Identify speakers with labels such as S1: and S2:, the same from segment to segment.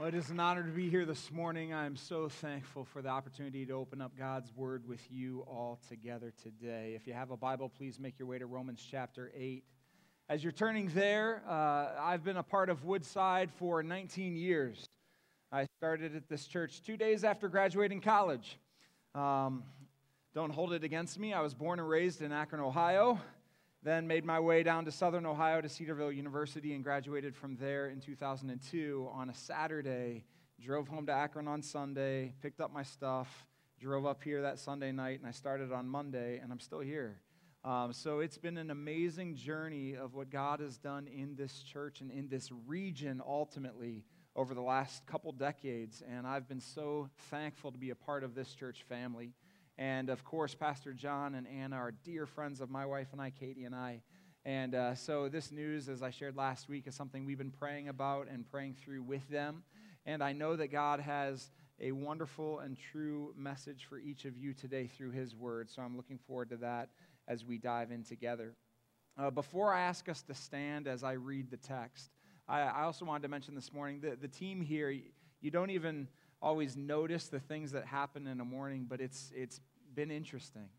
S1: Well, it is an honor to be here this morning. I am so thankful for the opportunity to open up God's Word with you all together today. If you have a Bible, please make your way to Romans chapter 8. As you're turning there, uh, I've been a part of Woodside for 19 years. I started at this church two days after graduating college. Um, don't hold it against me. I was born and raised in Akron, Ohio. Then made my way down to Southern Ohio to Cedarville University and graduated from there in 2002 on a Saturday. Drove home to Akron on Sunday, picked up my stuff, drove up here that Sunday night, and I started on Monday, and I'm still here. Um, so it's been an amazing journey of what God has done in this church and in this region ultimately over the last couple decades. And I've been so thankful to be a part of this church family. And of course, Pastor John and Anna are dear friends of my wife and I, Katie and I. And uh, so, this news, as I shared last week, is something we've been praying about and praying through with them. And I know that God has a wonderful and true message for each of you today through His Word. So, I'm looking forward to that as we dive in together. Uh, before I ask us to stand as I read the text, I, I also wanted to mention this morning that the team here, you don't even always notice the things that happen in a morning, but it's, it's been interesting.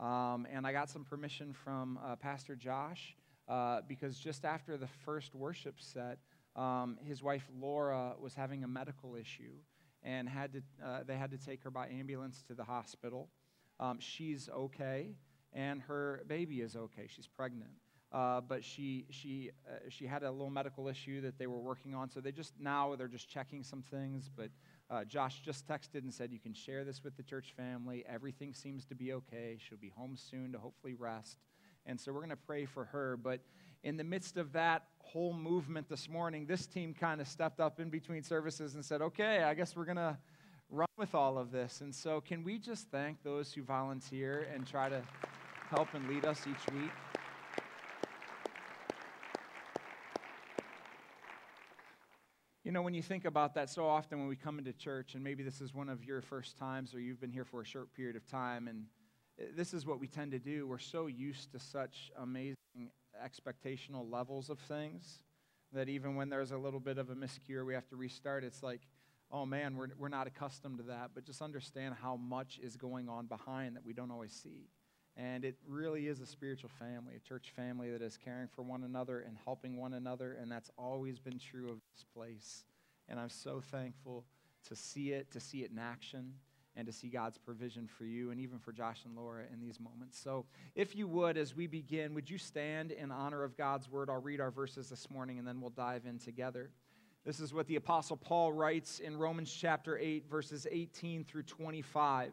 S1: Um, and I got some permission from uh, Pastor Josh uh, because just after the first worship set, um, his wife Laura was having a medical issue and had to, uh, they had to take her by ambulance to the hospital. Um, she's okay, and her baby is okay. She's pregnant. Uh, but she she uh, she had a little medical issue that they were working on. So they just now they're just checking some things. But uh, Josh just texted and said, You can share this with the church family. Everything seems to be okay. She'll be home soon to hopefully rest. And so we're going to pray for her. But in the midst of that whole movement this morning, this team kind of stepped up in between services and said, Okay, I guess we're going to run with all of this. And so, can we just thank those who volunteer and try to help and lead us each week? You know, when you think about that, so often when we come into church, and maybe this is one of your first times or you've been here for a short period of time, and eh, this is what we tend to do. We're so used to such amazing expectational levels of things that even when there's a little bit of a miscure, we have to restart. It's like, oh man, we're, we're not accustomed to that. But just understand how much is going on behind that we don't always see. And it really is a spiritual family, a church family that is caring for one another and helping one another. And that's always been true of this place. And I'm so thankful to see it, to see it in action, and to see God's provision for you and even for Josh and Laura in these moments. So, if you would, as we begin, would you stand in honor of God's word? I'll read our verses this morning and then we'll dive in together. This is what the Apostle Paul writes in Romans chapter 8, verses 18 through 25.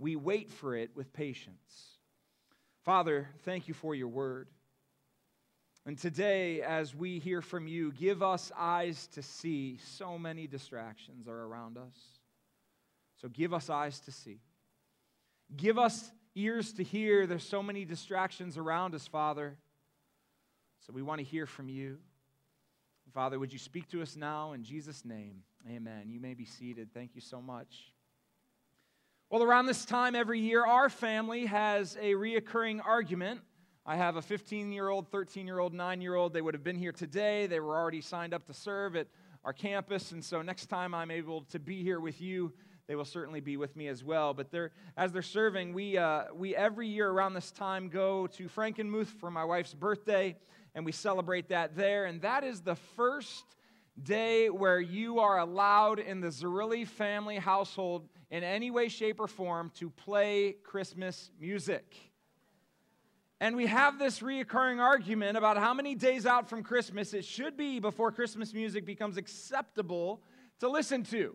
S1: we wait for it with patience. Father, thank you for your word. And today, as we hear from you, give us eyes to see. So many distractions are around us. So give us eyes to see. Give us ears to hear. There's so many distractions around us, Father. So we want to hear from you. Father, would you speak to us now in Jesus' name? Amen. You may be seated. Thank you so much. Well, around this time every year, our family has a reoccurring argument. I have a 15 year old, 13 year old, 9 year old. They would have been here today. They were already signed up to serve at our campus. And so next time I'm able to be here with you, they will certainly be with me as well. But they're, as they're serving, we, uh, we every year around this time go to Frankenmuth for my wife's birthday, and we celebrate that there. And that is the first day where you are allowed in the Zerilli family household in any way, shape, or form to play Christmas music. And we have this reoccurring argument about how many days out from Christmas it should be before Christmas music becomes acceptable to listen to.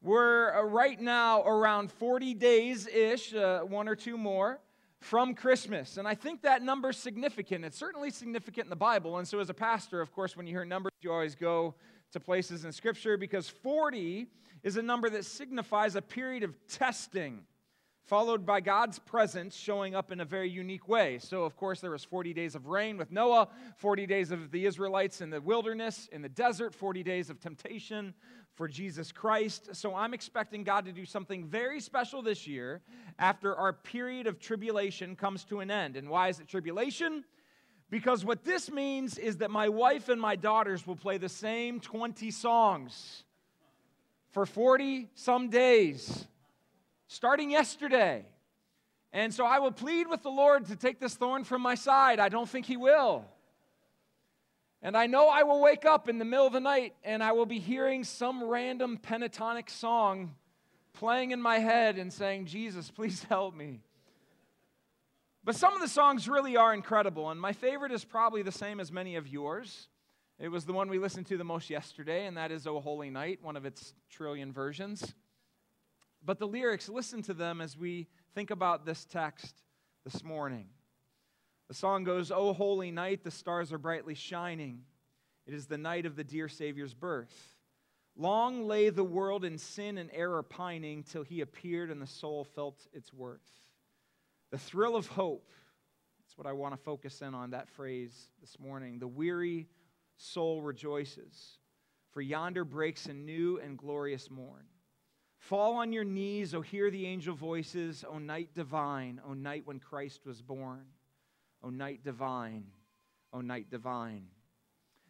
S1: We're uh, right now around 40 days ish, uh, one or two more, from Christmas. And I think that number's significant. It's certainly significant in the Bible. And so, as a pastor, of course, when you hear numbers, you always go to places in Scripture because 40 is a number that signifies a period of testing followed by God's presence showing up in a very unique way. So, of course, there was 40 days of rain with Noah, 40 days of the Israelites in the wilderness, in the desert, 40 days of temptation for Jesus Christ. So, I'm expecting God to do something very special this year after our period of tribulation comes to an end. And why is it tribulation? Because what this means is that my wife and my daughters will play the same 20 songs for 40 some days starting yesterday. And so I will plead with the Lord to take this thorn from my side. I don't think He will. And I know I will wake up in the middle of the night and I will be hearing some random pentatonic song playing in my head and saying, Jesus, please help me. But some of the songs really are incredible, and my favorite is probably the same as many of yours. It was the one we listened to the most yesterday, and that is O Holy Night, one of its trillion versions. But the lyrics, listen to them as we think about this text this morning. The song goes, O holy night, the stars are brightly shining. It is the night of the dear Savior's birth. Long lay the world in sin and error pining till he appeared and the soul felt its worth. The thrill of hope, that's what I want to focus in on, that phrase this morning. The weary soul rejoices, for yonder breaks a new and glorious morn. Fall on your knees, O hear the angel voices, O night divine, O night when Christ was born, O night divine, O night divine.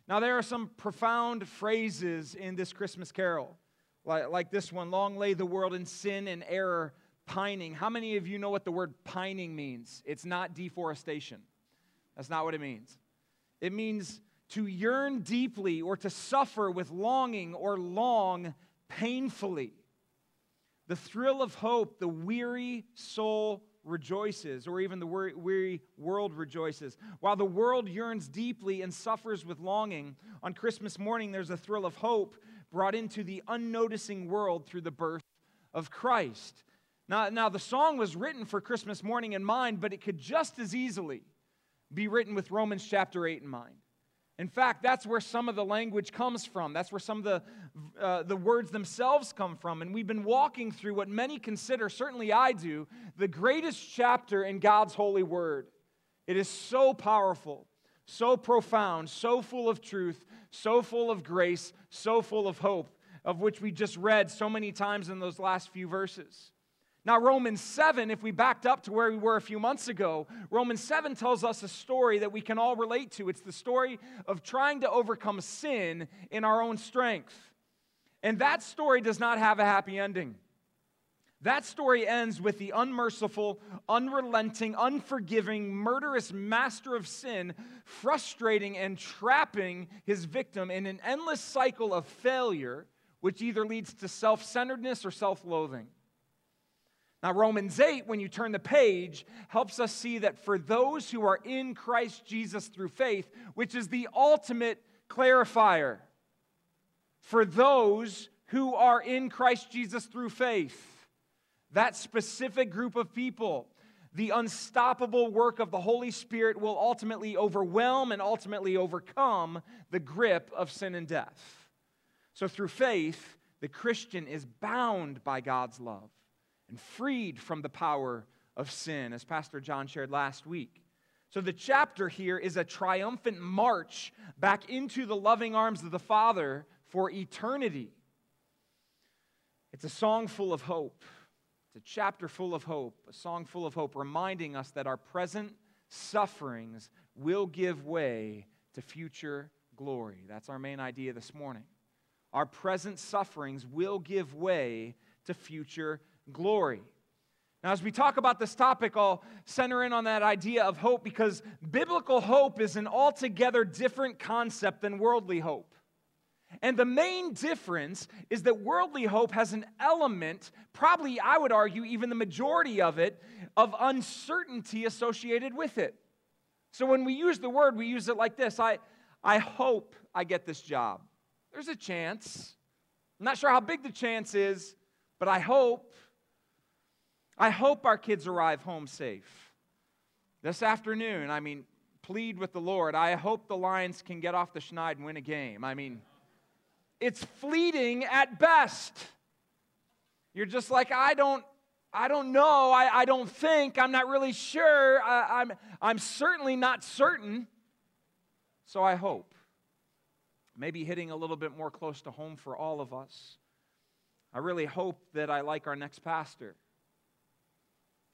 S1: Now, there are some profound phrases in this Christmas carol, like, like this one Long lay the world in sin and error, pining. How many of you know what the word pining means? It's not deforestation. That's not what it means. It means to yearn deeply or to suffer with longing or long painfully. The thrill of hope, the weary soul rejoices, or even the weary world rejoices. While the world yearns deeply and suffers with longing, on Christmas morning there's a thrill of hope brought into the unnoticing world through the birth of Christ. Now, now the song was written for Christmas morning in mind, but it could just as easily be written with Romans chapter 8 in mind. In fact, that's where some of the language comes from. That's where some of the, uh, the words themselves come from. And we've been walking through what many consider, certainly I do, the greatest chapter in God's holy word. It is so powerful, so profound, so full of truth, so full of grace, so full of hope, of which we just read so many times in those last few verses. Now, Romans 7, if we backed up to where we were a few months ago, Romans 7 tells us a story that we can all relate to. It's the story of trying to overcome sin in our own strength. And that story does not have a happy ending. That story ends with the unmerciful, unrelenting, unforgiving, murderous master of sin frustrating and trapping his victim in an endless cycle of failure, which either leads to self centeredness or self loathing. Now, Romans 8, when you turn the page, helps us see that for those who are in Christ Jesus through faith, which is the ultimate clarifier, for those who are in Christ Jesus through faith, that specific group of people, the unstoppable work of the Holy Spirit will ultimately overwhelm and ultimately overcome the grip of sin and death. So, through faith, the Christian is bound by God's love and freed from the power of sin, as Pastor John shared last week. So, the chapter here is a triumphant march back into the loving arms of the Father for eternity. It's a song full of hope. It's a chapter full of hope, a song full of hope, reminding us that our present sufferings will give way to future glory. That's our main idea this morning. Our present sufferings will give way to future glory. Now, as we talk about this topic, I'll center in on that idea of hope because biblical hope is an altogether different concept than worldly hope. And the main difference is that worldly hope has an element, probably I would argue, even the majority of it, of uncertainty associated with it. So when we use the word, we use it like this I, I hope I get this job. There's a chance. I'm not sure how big the chance is, but I hope. I hope our kids arrive home safe. This afternoon, I mean, plead with the Lord. I hope the Lions can get off the schneid and win a game. I mean, it's fleeting at best. You're just like, I don't, I don't know. I, I don't think. I'm not really sure. I, I'm, I'm certainly not certain. So I hope. Maybe hitting a little bit more close to home for all of us. I really hope that I like our next pastor.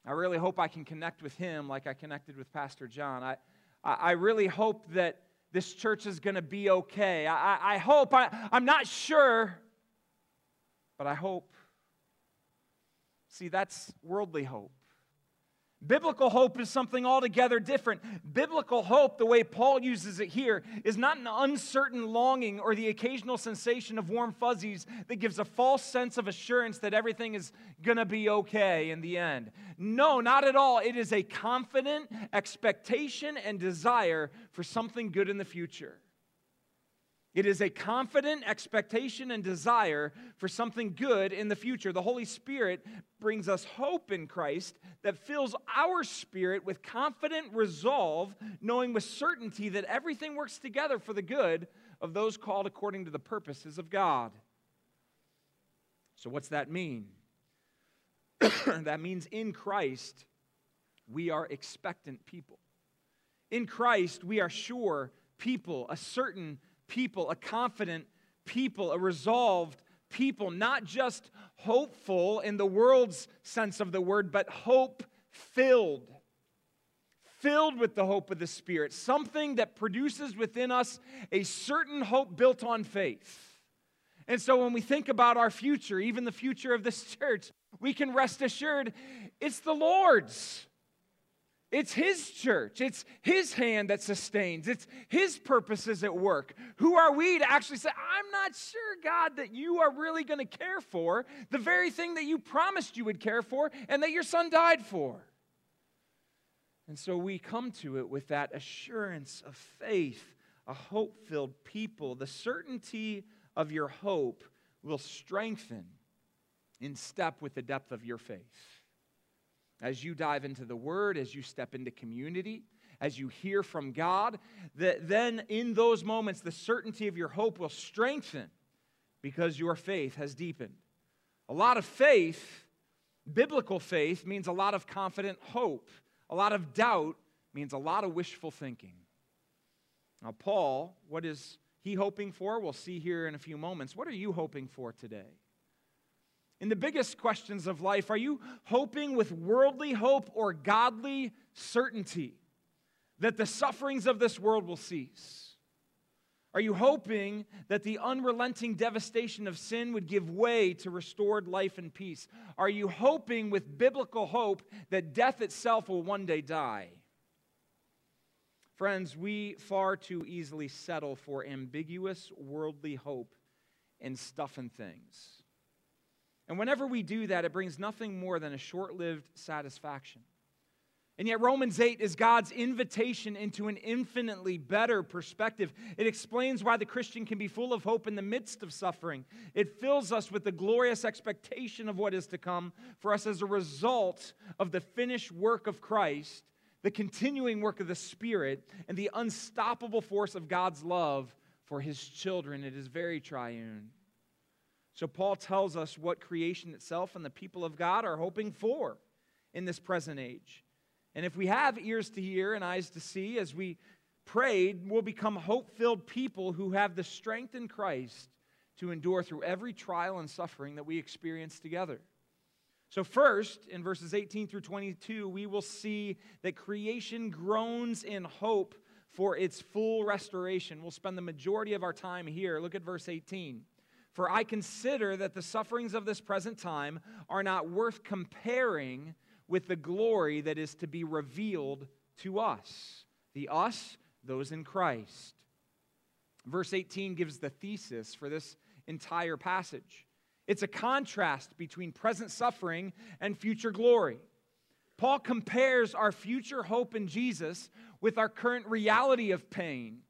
S1: I really hope I can connect with him like I connected with Pastor John. I, I really hope that this church is going to be okay. I, I, hope. I, I'm not sure, but I hope. See, that's worldly hope. Biblical hope is something altogether different. Biblical hope, the way Paul uses it here, is not an uncertain longing or the occasional sensation of warm fuzzies that gives a false sense of assurance that everything is going to be okay in the end. No, not at all. It is a confident expectation and desire for something good in the future. It is a confident expectation and desire for something good in the future. The Holy Spirit brings us hope in Christ that fills our spirit with confident resolve, knowing with certainty that everything works together for the good of those called according to the purposes of God. So, what's that mean? that means in Christ, we are expectant people. In Christ, we are sure people, a certain people, a confident people, a resolved people, not just hopeful in the world's sense of the word, but hope filled. Filled with the hope of the Spirit, something that produces within us a certain hope built on faith. And so when we think about our future, even the future of this church, we can rest assured it's the Lord's. It's His church. It's His hand that sustains. It's His purposes at work. Who are we to actually say, I'm not sure, God, that you are really going to care for the very thing that you promised you would care for and that your son died for? And so we come to it with that assurance of faith, a hope filled people. The certainty of your hope will strengthen in step with the depth of your faith. As you dive into the Word, as you step into community, as you hear from God, that then in those moments, the certainty of your hope will strengthen because your faith has deepened. A lot of faith, biblical faith, means a lot of confident hope. A lot of doubt means a lot of wishful thinking. Now, Paul, what is he hoping for? We'll see here in a few moments. What are you hoping for today? In the biggest questions of life, are you hoping with worldly hope or godly certainty that the sufferings of this world will cease? Are you hoping that the unrelenting devastation of sin would give way to restored life and peace? Are you hoping with biblical hope that death itself will one day die? Friends, we far too easily settle for ambiguous worldly hope in stuff and things. And whenever we do that, it brings nothing more than a short lived satisfaction. And yet, Romans 8 is God's invitation into an infinitely better perspective. It explains why the Christian can be full of hope in the midst of suffering. It fills us with the glorious expectation of what is to come for us as a result of the finished work of Christ, the continuing work of the Spirit, and the unstoppable force of God's love for his children. It is very triune. So, Paul tells us what creation itself and the people of God are hoping for in this present age. And if we have ears to hear and eyes to see, as we prayed, we'll become hope filled people who have the strength in Christ to endure through every trial and suffering that we experience together. So, first, in verses 18 through 22, we will see that creation groans in hope for its full restoration. We'll spend the majority of our time here. Look at verse 18. For I consider that the sufferings of this present time are not worth comparing with the glory that is to be revealed to us. The us, those in Christ. Verse 18 gives the thesis for this entire passage. It's a contrast between present suffering and future glory. Paul compares our future hope in Jesus with our current reality of pain,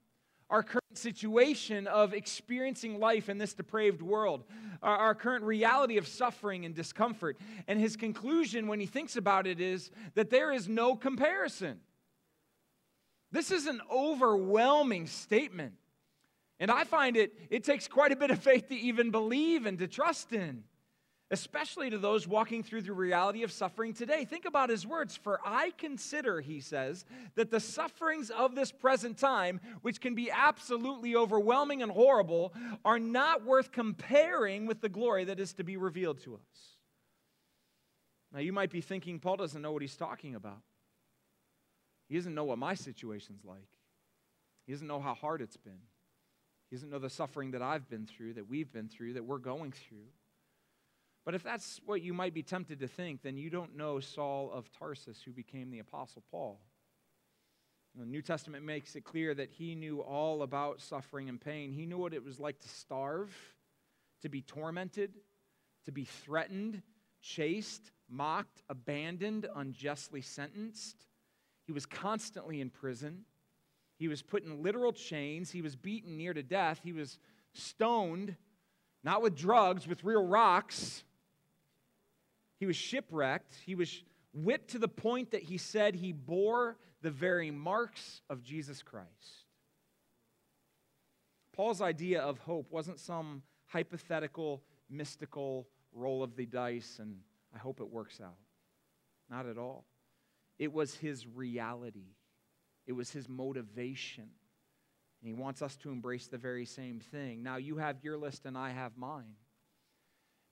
S1: our current situation of experiencing life in this depraved world, our, our, current reality of suffering and discomfort. And his conclusion, when he thinks about it, is that there is no comparison. This is an overwhelming statement. And I find it, it takes quite a bit of faith to even believe and to trust in, especially to those walking through the reality of suffering today. Think about his words. For I consider, he says, that the sufferings of this present time, which can be absolutely overwhelming and horrible, are not worth comparing with the glory that is to be revealed to us. Now, you might be thinking, Paul doesn't know what he's talking about. He doesn't know what my situation's like, he doesn't know how hard it's been. He doesn't know the suffering that I've been through, that we've been through, that we're going through. But if that's what you might be tempted to think, then you don't know Saul of Tarsus, who became the Apostle Paul. The New Testament makes it clear that he knew all about suffering and pain. He knew what it was like to starve, to be tormented, to be threatened, chased, mocked, abandoned, unjustly sentenced. He was constantly in prison. He was put in literal chains. He was beaten near to death. He was stoned, not with drugs, with real rocks. He was shipwrecked. He was whipped to the point that he said he bore the very marks of Jesus Christ. Paul's idea of hope wasn't some hypothetical, mystical roll of the dice and I hope it works out. Not at all. It was his reality. It was his motivation. And he wants us to embrace the very same thing. Now, you have your list, and I have mine.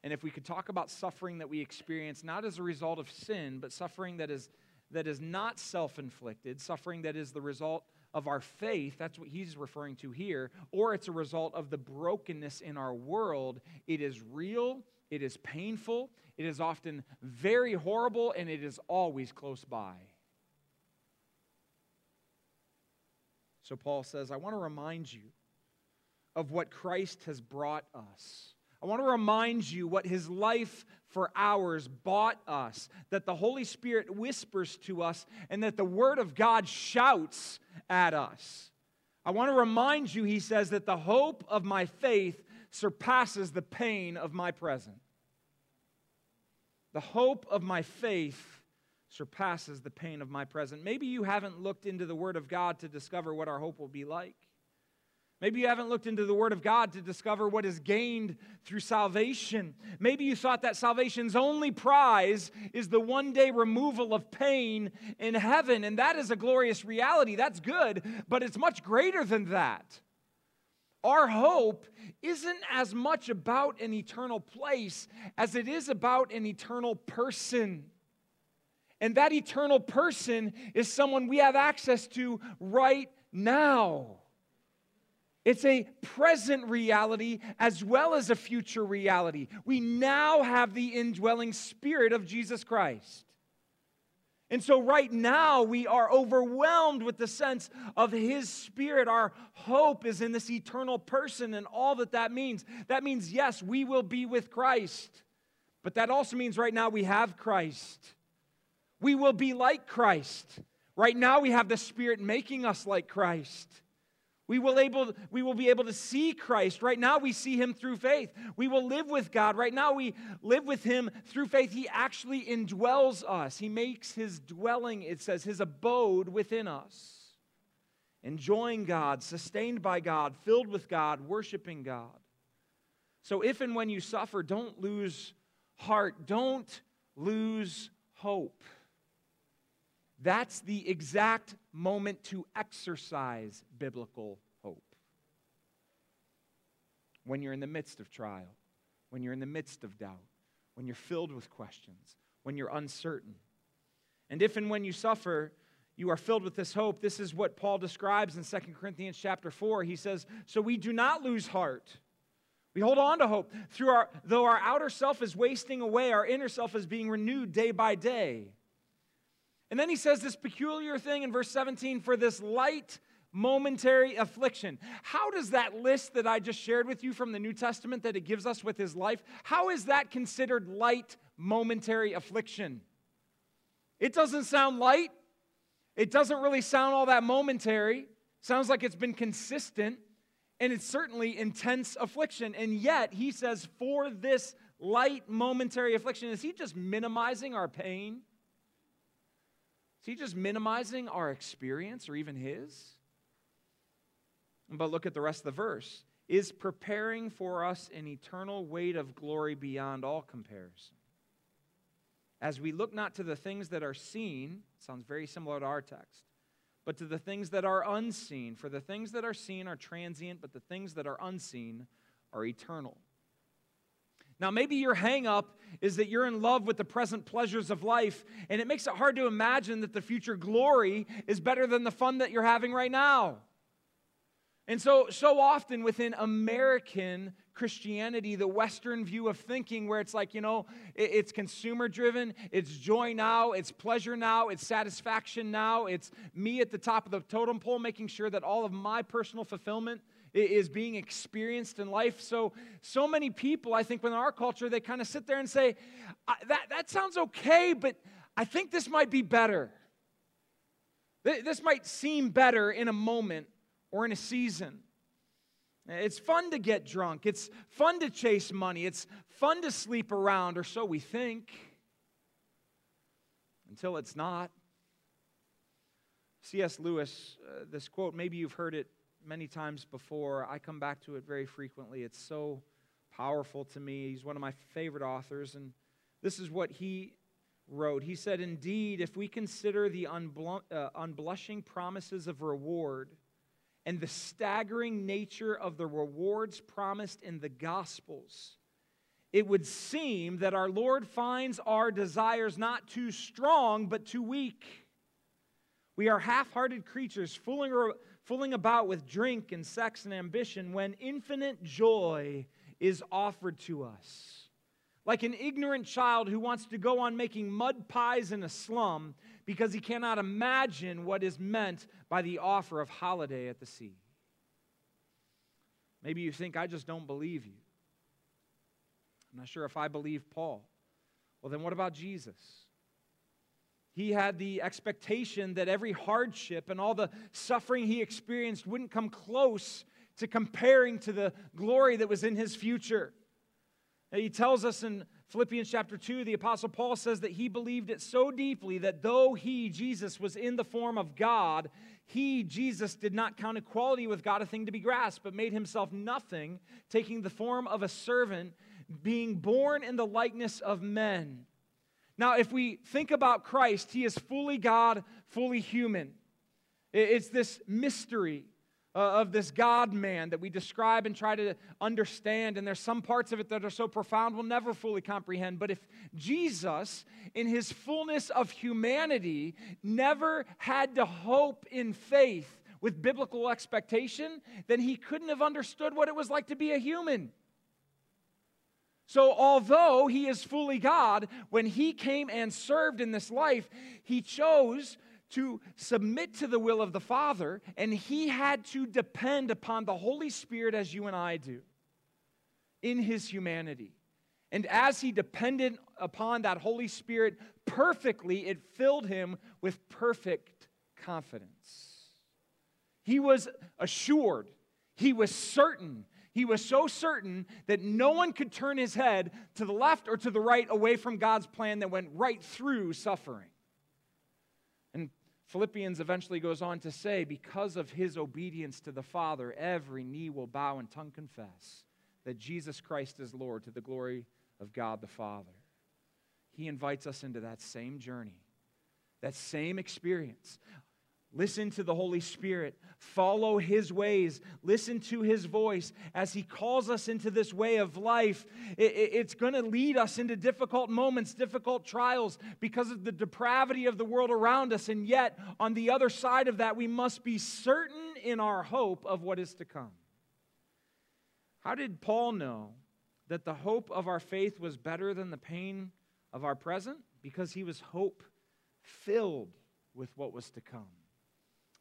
S1: And if we could talk about suffering that we experience not as a result of sin, but suffering that is, that is not self inflicted, suffering that is the result of our faith, that's what he's referring to here, or it's a result of the brokenness in our world, it is real, it is painful, it is often very horrible, and it is always close by. So Paul says, I want to remind you of what Christ has brought us. I want to remind you what his life for ours bought us, that the Holy Spirit whispers to us, and that the Word of God shouts at us. I want to remind you, he says, that the hope of my faith surpasses the pain of my present. The hope of my faith surpasses the pain of my present. Maybe you haven't looked into the Word of God to discover what our hope will be like. Maybe you haven't looked into the Word of God to discover what is gained through salvation. Maybe you thought that salvation's only prize is the one day removal of pain in heaven, and that is a glorious reality. That's good, but it's much greater than that. Our hope isn't as much about an eternal place as it is about an eternal person. And that eternal person is someone we have access to right now. It's a present reality as well as a future reality. We now have the indwelling spirit of Jesus Christ. And so, right now, we are overwhelmed with the sense of His Spirit. Our hope is in this eternal person and all that that means. That means, yes, we will be with Christ. But that also means right now we have Christ we will be like Christ. Right now, we have the Spirit making us like Christ. We will, able, we will be able to see Christ. Right now, we see him through faith. We will live with God. Right now, we live with him through faith. He actually indwells us. He makes his dwelling, it says, his abode within us. Enjoying God, sustained by God, filled with God, worshiping God. So, if and when you suffer, don't lose heart. Don't lose hope. That's the exact moment to exercise biblical hope. When you're in the midst of trial, when you're in the midst of doubt, when you're filled with questions, when you're uncertain. And if and when you suffer, you are filled with this hope. This is what Paul describes in 2 Corinthians chapter 4. He says, So we do not lose heart. We hold on to hope. Through our, though our outer self is wasting away, our inner self is being renewed day by day. And then he says this peculiar thing in verse 17 for this light momentary affliction. How does that list that I just shared with you from the New Testament that it gives us with his life, how is that considered light momentary affliction? It doesn't sound light. It doesn't really sound all that momentary. Sounds like it's been consistent and it's certainly intense affliction. And yet, he says, for this light momentary affliction, is he just minimizing our pain? Is he just minimizing our experience or even his? But look at the rest of the verse. Is preparing for us an eternal weight of glory beyond all comparison. As we look not to the things that are seen, sounds very similar to our text, but to the things that are unseen. For the things that are seen are transient, but the things that are unseen are eternal. Now, maybe your hangup is that you're in love with the present pleasures of life, and it makes it hard to imagine that the future glory is better than the fun that you're having right now. And so, so often within American Christianity, the Western view of thinking, where it's like, you know, it's consumer driven, it's joy now, it's pleasure now, it's satisfaction now, it's me at the top of the totem pole, making sure that all of my personal fulfillment is being experienced in life. So, so many people, I think, within our culture, they kind of sit there and say, that, that sounds okay, but I think this might be better. This might seem better in a moment or in a season. It's fun to get drunk. It's fun to chase money. It's fun to sleep around, or so we think, until it's not. C.S. Lewis, uh, this quote, maybe you've heard it many times before. I come back to it very frequently. It's so powerful to me. He's one of my favorite authors, and this is what he wrote. He said, Indeed, if we consider the unbl- uh, unblushing promises of reward, and the staggering nature of the rewards promised in the Gospels, it would seem that our Lord finds our desires not too strong, but too weak. We are half hearted creatures, fooling, fooling about with drink and sex and ambition when infinite joy is offered to us. Like an ignorant child who wants to go on making mud pies in a slum because he cannot imagine what is meant by the offer of holiday at the sea. Maybe you think, I just don't believe you. I'm not sure if I believe Paul. Well, then what about Jesus? He had the expectation that every hardship and all the suffering he experienced wouldn't come close to comparing to the glory that was in his future. He tells us in Philippians chapter 2, the Apostle Paul says that he believed it so deeply that though he, Jesus, was in the form of God, he, Jesus, did not count equality with God a thing to be grasped, but made himself nothing, taking the form of a servant, being born in the likeness of men. Now, if we think about Christ, he is fully God, fully human. It's this mystery uh, of this God man that we describe and try to understand. And there's some parts of it that are so profound we'll never fully comprehend. But if Jesus, in his fullness of humanity, never had to hope in faith with biblical expectation, then he couldn't have understood what it was like to be a human. So, although he is fully God, when he came and served in this life, he chose to submit to the will of the Father, and he had to depend upon the Holy Spirit as you and I do in his humanity. And as he depended upon that Holy Spirit perfectly, it filled him with perfect confidence. He was assured, he was certain. He was so certain that no one could turn his head to the left or to the right away from God's plan that went right through suffering. And Philippians eventually goes on to say, because of his obedience to the Father, every knee will bow and tongue confess that Jesus Christ is Lord to the glory of God the Father. He invites us into that same journey, that same experience. Listen to the Holy Spirit. Follow His ways. Listen to His voice as He calls us into this way of life. It's going to lead us into difficult moments, difficult trials because of the depravity of the world around us. And yet, on the other side of that, we must be certain in our hope of what is to come. How did Paul know that the hope of our faith was better than the pain of our present? Because he was hope filled with what was to come.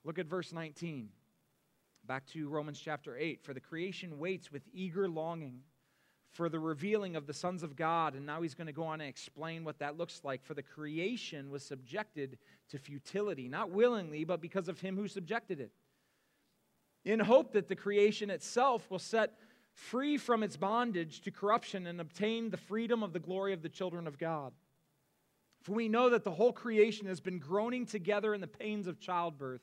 S1: Look at verse 19. Back to Romans chapter 8. For the creation waits with eager longing for the revealing of the sons of God. And now he's going to go on and explain what that looks like. For the creation was subjected to futility, not willingly, but because of him who subjected it. In hope that the creation itself will set free from its bondage to corruption and obtain the freedom of the glory of the children of God. For we know that the whole creation has been groaning together in the pains of childbirth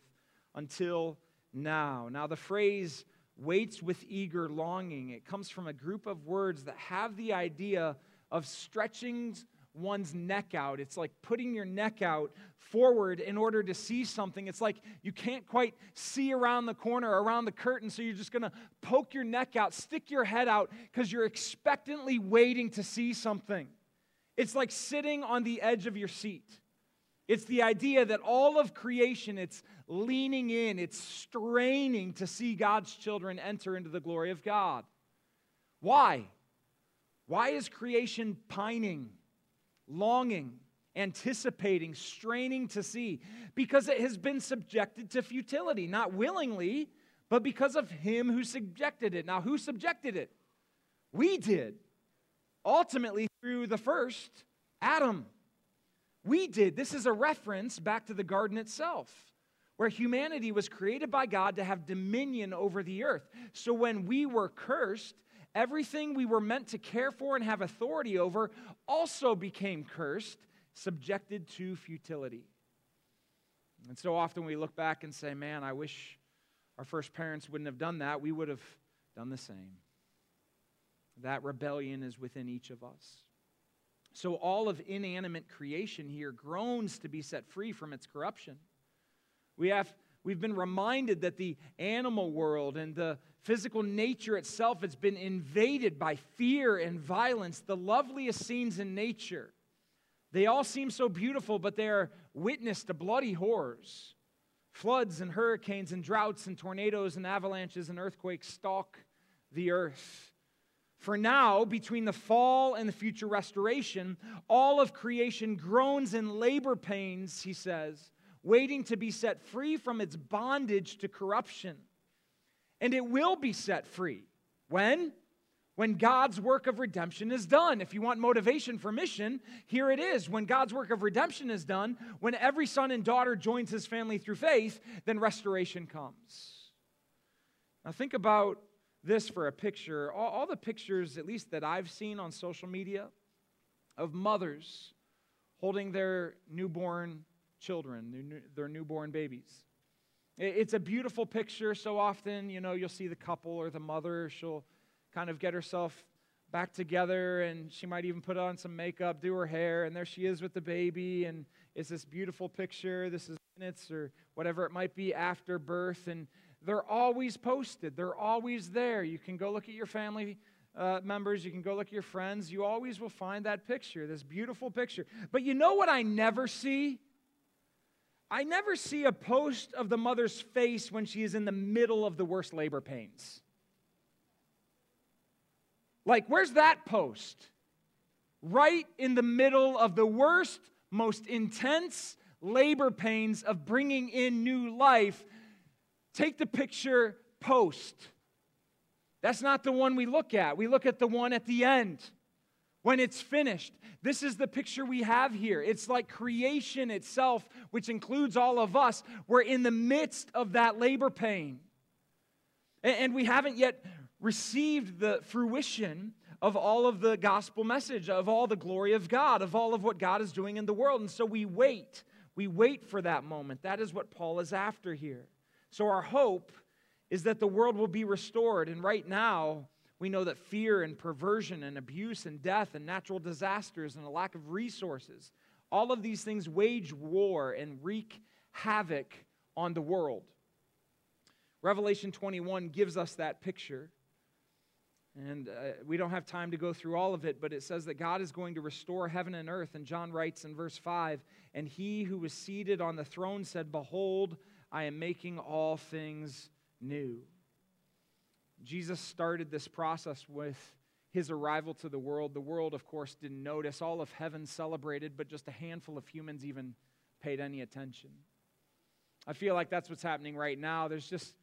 S1: until now. Now, the phrase waits with eager longing, it comes from a group of words that have the idea of stretching one's neck out. It's like putting your neck out forward in order to see something. It's like you can't quite see around the corner, around the curtain, so you're just going to poke your neck out, stick your head out because you're expectantly waiting to see something. It's like sitting on the edge of your seat. It's the idea that all of creation, it's leaning in, it's straining to see God's children enter into the glory of God. Why? Why is creation pining, longing, anticipating, straining to see? Because it has been subjected to futility, not willingly, but because of Him who subjected it. Now, who subjected it? We did. Ultimately, through the first, Adam. We did. This is a reference back to the garden itself, where humanity was created by God to have dominion over the earth. So when we were cursed, everything we were meant to care for and have authority over also became cursed, subjected to futility. And so often we look back and say, man, I wish our first parents wouldn't have done that. We would have done the same. That rebellion is within each of us. So all of inanimate creation here groans to be set free from its corruption. We have we've been reminded that the animal world and the physical nature itself has been invaded by fear and violence, the loveliest scenes in nature. They all seem so beautiful, but they are witness to bloody horrors. Floods and hurricanes and droughts and tornadoes and avalanches and earthquakes stalk the earth. For now, between the fall and the future restoration, all of creation groans in labor pains, he says, waiting to be set free from its bondage to corruption. And it will be set free. When? When God's work of redemption is done. If you want motivation for mission, here it is. When God's work of redemption is done, when every son and daughter joins his family through faith, then restoration comes. Now, think about this for a picture. All, all, the pictures, at least that I've seen on social media, of mothers holding their newborn children, their, their newborn babies. It's a beautiful picture. So often, you know, you'll see the couple or the mother, she'll kind of get herself back together and she might even put on some makeup, do her hair, and there she is with the baby. And it's this beautiful picture. This is minutes or whatever it might be after birth. And they're always posted, they're always there. You can go look at your family uh, members, you can go look at your friends. You always will find that picture, this beautiful picture. But you know what I never see? I never see a post of the mother's face when she is in the middle of the worst labor pains. Like, where's that post? Right in the middle of the worst, most intense labor pains of bringing in new life Take the picture post. That's not the one we look at. We look at the one at the end when it's finished. This is the picture we have here. It's like creation itself, which includes all of us. We're in the midst of that labor pain. And we haven't yet received the fruition of all of the gospel message, of all the glory of God, of all of what God is doing in the world. And so we wait. We wait for that moment. That is what Paul is after here. So our hope is that the world will be restored. And right now, we know that fear and perversion and abuse and death and natural disasters and a lack of resources, all of these things wage war and wreak havoc on the world. Revelation 21 gives us that picture. And uh, we don't have time to go through all of it, but it says that God is going to restore heaven and earth. And John writes in verse 5 And he who was seated on the throne said, Behold, I am making all things new. Jesus started this process with his arrival to the world. The world, of course, didn't notice. All of heaven celebrated, but just a handful of humans even paid any attention. I feel like that's what's happening right now. There's just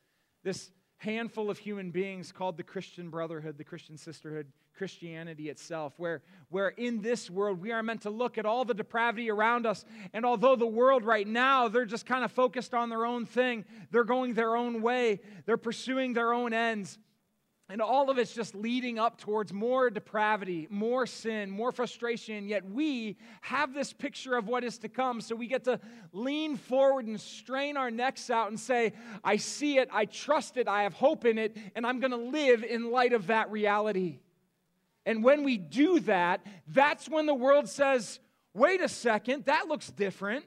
S1: this handful of human beings called the Christian brotherhood, the Christian sisterhood, Christianity itself, where, where in this world we are meant to look at all the depravity around us. And although the world right now, they're just kind of focused on their own thing, they're going their own way, they're pursuing their own ends. And all of it's just leading up towards more depravity, more sin, more frustration. Yet we have this picture of what is to come. So we get to lean forward and strain our necks out and say, I see it, I trust it, I have hope in it, and I'm going to live in light of that reality. And when we do that, that's when the world says, wait a second, that looks different.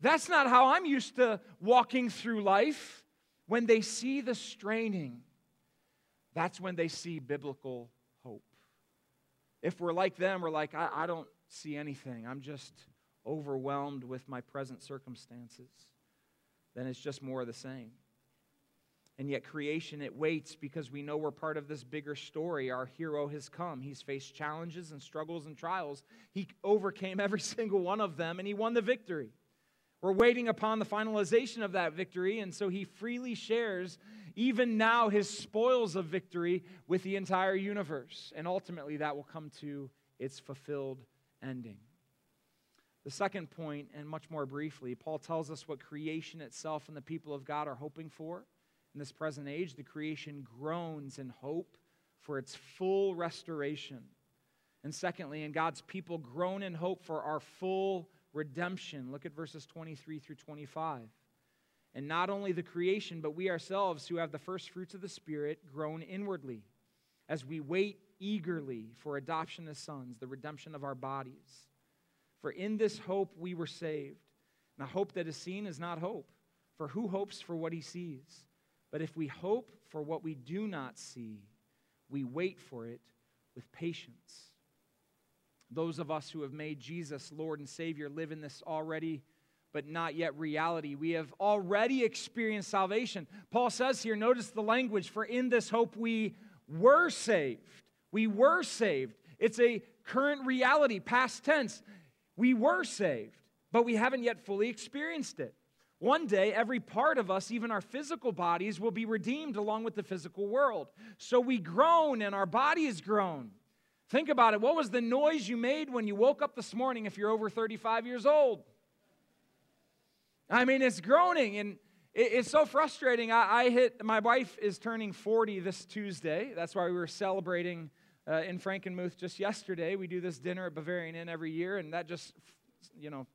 S1: That's not how I'm used to walking through life. When they see the straining, that's when they see biblical hope. If we're like them, we're like, I, I don't see anything. I'm just overwhelmed with my present circumstances. Then it's just more of the same. And yet, creation, it waits because we know we're part of this bigger story. Our hero has come. He's faced challenges and struggles and trials. He overcame every single one of them and he won the victory. We're waiting upon the finalization of that victory, and so he freely shares even now his spoils of victory with the entire universe. And ultimately, that will come to its fulfilled ending. The second point, and much more briefly, Paul tells us what creation itself and the people of God are hoping for. In this present age, the creation groans in hope for its full restoration. And secondly, in God's people groan in hope for our full redemption. Look at verses 23 through 25. And not only the creation, but we ourselves who have the first fruits of the Spirit groan inwardly as we wait eagerly for adoption as sons, the redemption of our bodies. For in this hope we were saved. Now, hope that is seen is not hope, for who hopes for what he sees? But if we hope for what we do not see, we wait for it with patience. Those of us who have made Jesus Lord and Savior live in this already but not yet reality. We have already experienced salvation. Paul says here, notice the language, for in this hope we were saved. We were saved. It's a current reality, past tense. We were saved, but we haven't yet fully experienced it. One day, every part of us, even our physical bodies, will be redeemed along with the physical world. So we groan and our body is grown. Think about it. What was the noise you made when you woke up this morning if you're over 35 years old? I mean, it's groaning and it's so frustrating. I, I, hit, my wife is turning 40 this Tuesday. That's why we were celebrating uh, in Frankenmuth just yesterday. We do this dinner at Bavarian Inn every year, and that just, you know,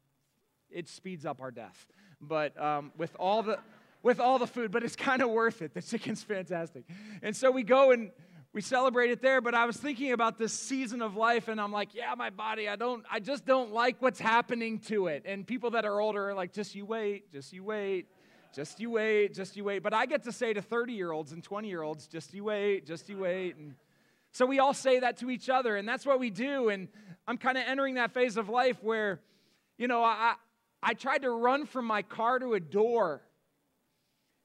S1: it speeds up our death. But um, with all the, with all the food, but it's kind of worth it. The chicken's fantastic. And so we go and we celebrate it there but i was thinking about this season of life and i'm like yeah my body i don't i just don't like what's happening to it. And people that are older are like just you wait just you wait just you wait just you wait. But i get to say to 30 year olds and 20 year olds just you wait just you wait. And so we all say that to each other and that's what we do. And i'm kind of entering that phase of life where you know i i tried to run from my car to a door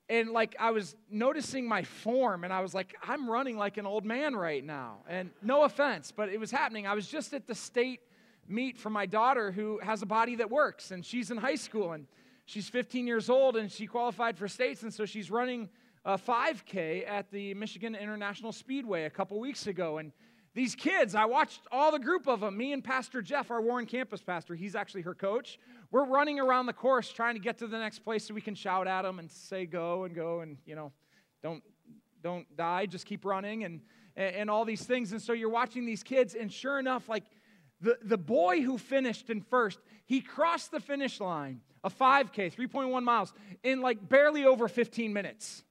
S1: and like I was noticing my form, and I was like, I'm running like an old man right now. And no offense, but it was happening. I was just at the state meet for my daughter who has a body that works, and she's in high school, and she's 15 years old, and she qualified for states, and so she's running a 5K at the Michigan International Speedway a couple weeks ago. And these kids, I watched all the group of them, me and Pastor Jeff, our Warren campus pastor, he's actually her coach. We're running around the course trying to get to the next place so we can shout at them and say go and go and, you know, don't don't die, just keep running and and all these things. And so you're watching these kids, and sure enough, like the, the boy who finished in first, he crossed the finish line, a 5K, 3.1 miles, in like barely over 15 minutes.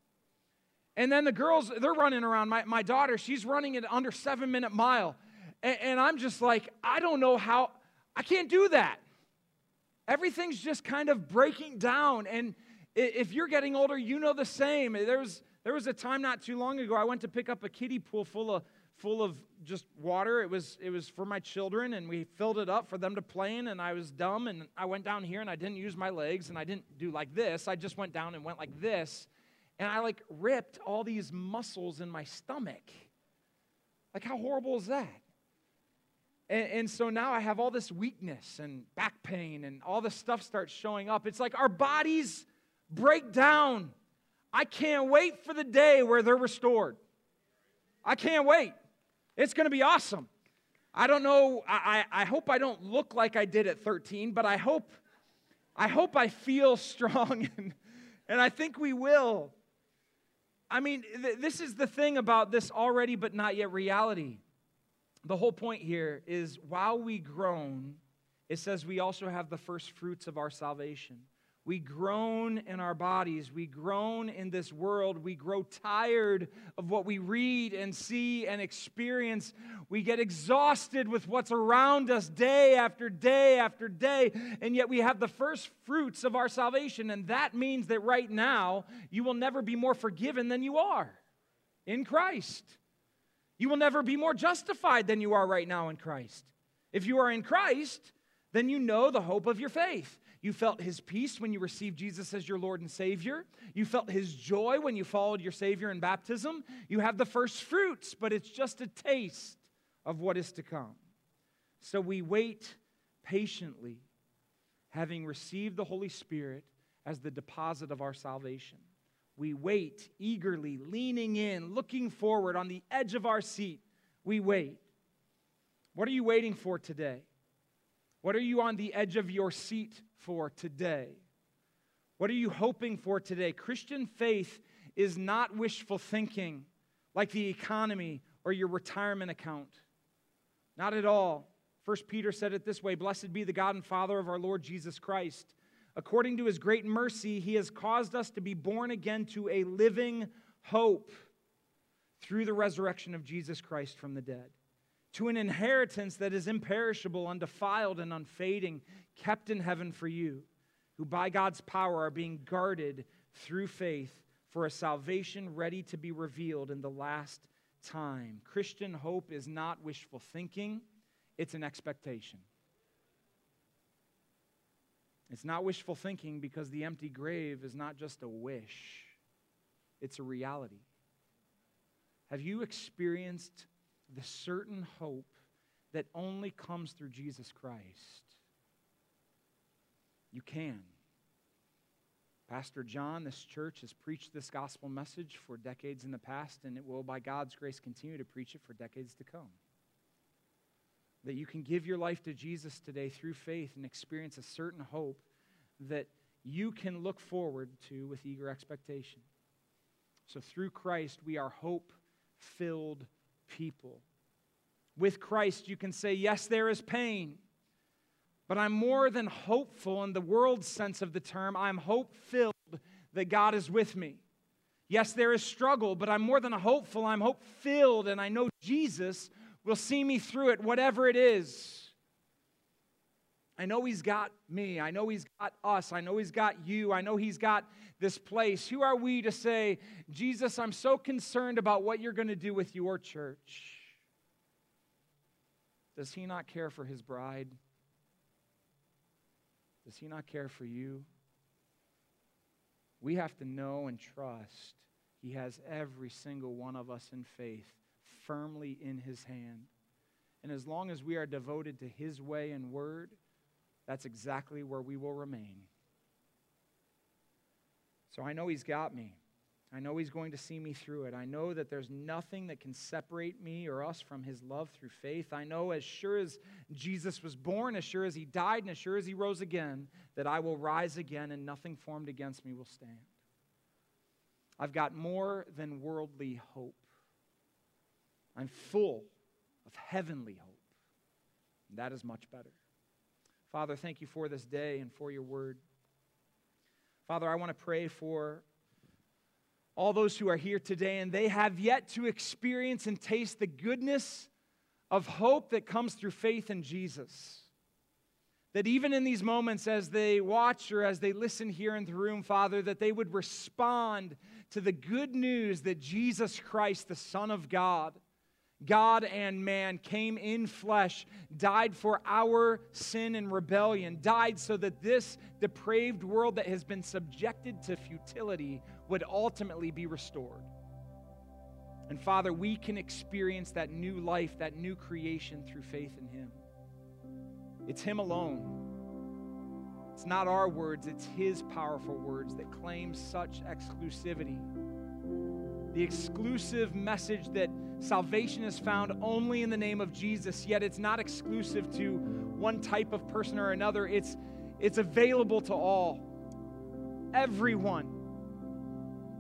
S1: And then the girls, they're running around. My, my daughter, she's running at under seven minute mile. And, and I'm just like, I don't know how, I can't do that. Everything's just kind of breaking down. And if you're getting older, you know the same. There was, there was a time not too long ago, I went to pick up a kiddie pool full of, full of just water. It was, it was for my children, and we filled it up for them to play in. And I was dumb, and I went down here, and I didn't use my legs, and I didn't do like this. I just went down and went like this and I like ripped all these muscles in my stomach. Like, how horrible is that? And, and, so now I have all this weakness and back pain, and all this stuff starts showing up. It's like our bodies break down. I can't wait for the day where they're restored. I can't wait. It's going to be awesome. I don't know, I, I hope I don't look like I did at 13, but I hope, I hope I feel strong, and, and I think we will. I mean, th- this is the thing about this already but not yet reality. The whole point here is while we groan, it says we also have the first fruits of our salvation. We groan in our bodies. We groan in this world. We grow tired of what we read and see and experience. We get exhausted with what's around us day after day after day. And yet we have the first fruits of our salvation. And that means that right now, you will never be more forgiven than you are in Christ. You will never be more justified than you are right now in Christ. If you are in Christ, then you know the hope of your faith. You felt his peace when you received Jesus as your Lord and Savior. You felt his joy when you followed your Savior in baptism. You have the first fruits, but it's just a taste of what is to come. So we wait patiently, having received the Holy Spirit as the deposit of our salvation. We wait eagerly, leaning in, looking forward on the edge of our seat. We wait. What are you waiting for today? What are you on the edge of your seat for today? What are you hoping for today? Christian faith is not wishful thinking like the economy or your retirement account. Not at all. First Peter said it this way Blessed be the God and Father of our Lord Jesus Christ. According to his great mercy, he has caused us to be born again to a living hope through the resurrection of Jesus Christ from the dead to an inheritance that is imperishable, undefiled, and unfading, kept in heaven for you, who by God's power are being guarded through faith for a salvation ready to be revealed in the last time. Christian hope is not wishful thinking, it's an expectation. It's not wishful thinking because the empty grave is not just a wish, it's a reality. Have you experienced the certain hope that only comes through Jesus Christ. You can. Pastor John, this church has preached this gospel message for decades in the past, and it will, by God's grace, continue to preach it for decades to come. That you can give your life to Jesus today through faith and experience a certain hope that you can look forward to with eager expectation. So, through Christ, we are hope filled people. With Christ, you can say, Yes, there is pain, but I'm more than hopeful in the world's sense of the term. I'm hope filled that God is with me. Yes, there is struggle, but I'm more than hopeful. I'm hope filled, and I know Jesus will see me through it, whatever it is. I know He's got me. I know He's got us. I know He's got you. I know He's got this place. Who are we to say, Jesus, I'm so concerned about what you're going to do with your church? Does He not care for His bride? Does He not care for you? We have to know and trust He has every single one of us in faith firmly in His hand. And as long as we are devoted to His way and word, that's exactly where we will remain. So I know He's got me. I know He's going to see me through it. I know that there's nothing that can separate me or us from His love through faith. I know as sure as Jesus was born, as sure as He died, and as sure as He rose again, that I will rise again and nothing formed against me will stand. I've got more than worldly hope. I'm full of heavenly hope. That is much better. Father, thank you for this day and for your word. Father, I want to pray for all those who are here today and they have yet to experience and taste the goodness of hope that comes through faith in Jesus. That even in these moments, as they watch or as they listen here in the room, Father, that they would respond to the good news that Jesus Christ, the Son of God, God and man came in flesh, died for our sin and rebellion, died so that this depraved world that has been subjected to futility would ultimately be restored. And Father, we can experience that new life, that new creation through faith in Him. It's Him alone. It's not our words, it's His powerful words that claim such exclusivity. The exclusive message that salvation is found only in the name of Jesus, yet it's not exclusive to one type of person or another. It's, it's available to all, everyone,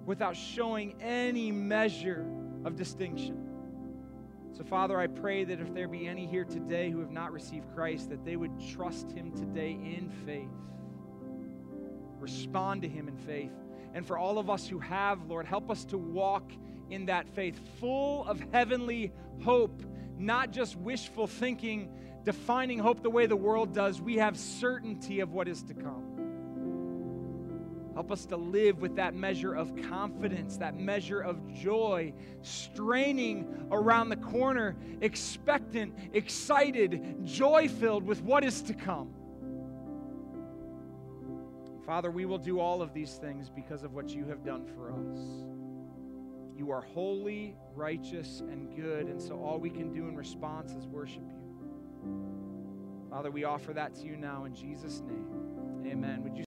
S1: without showing any measure of distinction. So, Father, I pray that if there be any here today who have not received Christ, that they would trust Him today in faith, respond to Him in faith. And for all of us who have, Lord, help us to walk in that faith, full of heavenly hope, not just wishful thinking, defining hope the way the world does. We have certainty of what is to come. Help us to live with that measure of confidence, that measure of joy, straining around the corner, expectant, excited, joy filled with what is to come. Father, we will do all of these things because of what you have done for us. You are holy, righteous, and good, and so all we can do in response is worship you. Father, we offer that to you now in Jesus' name. Amen. Would you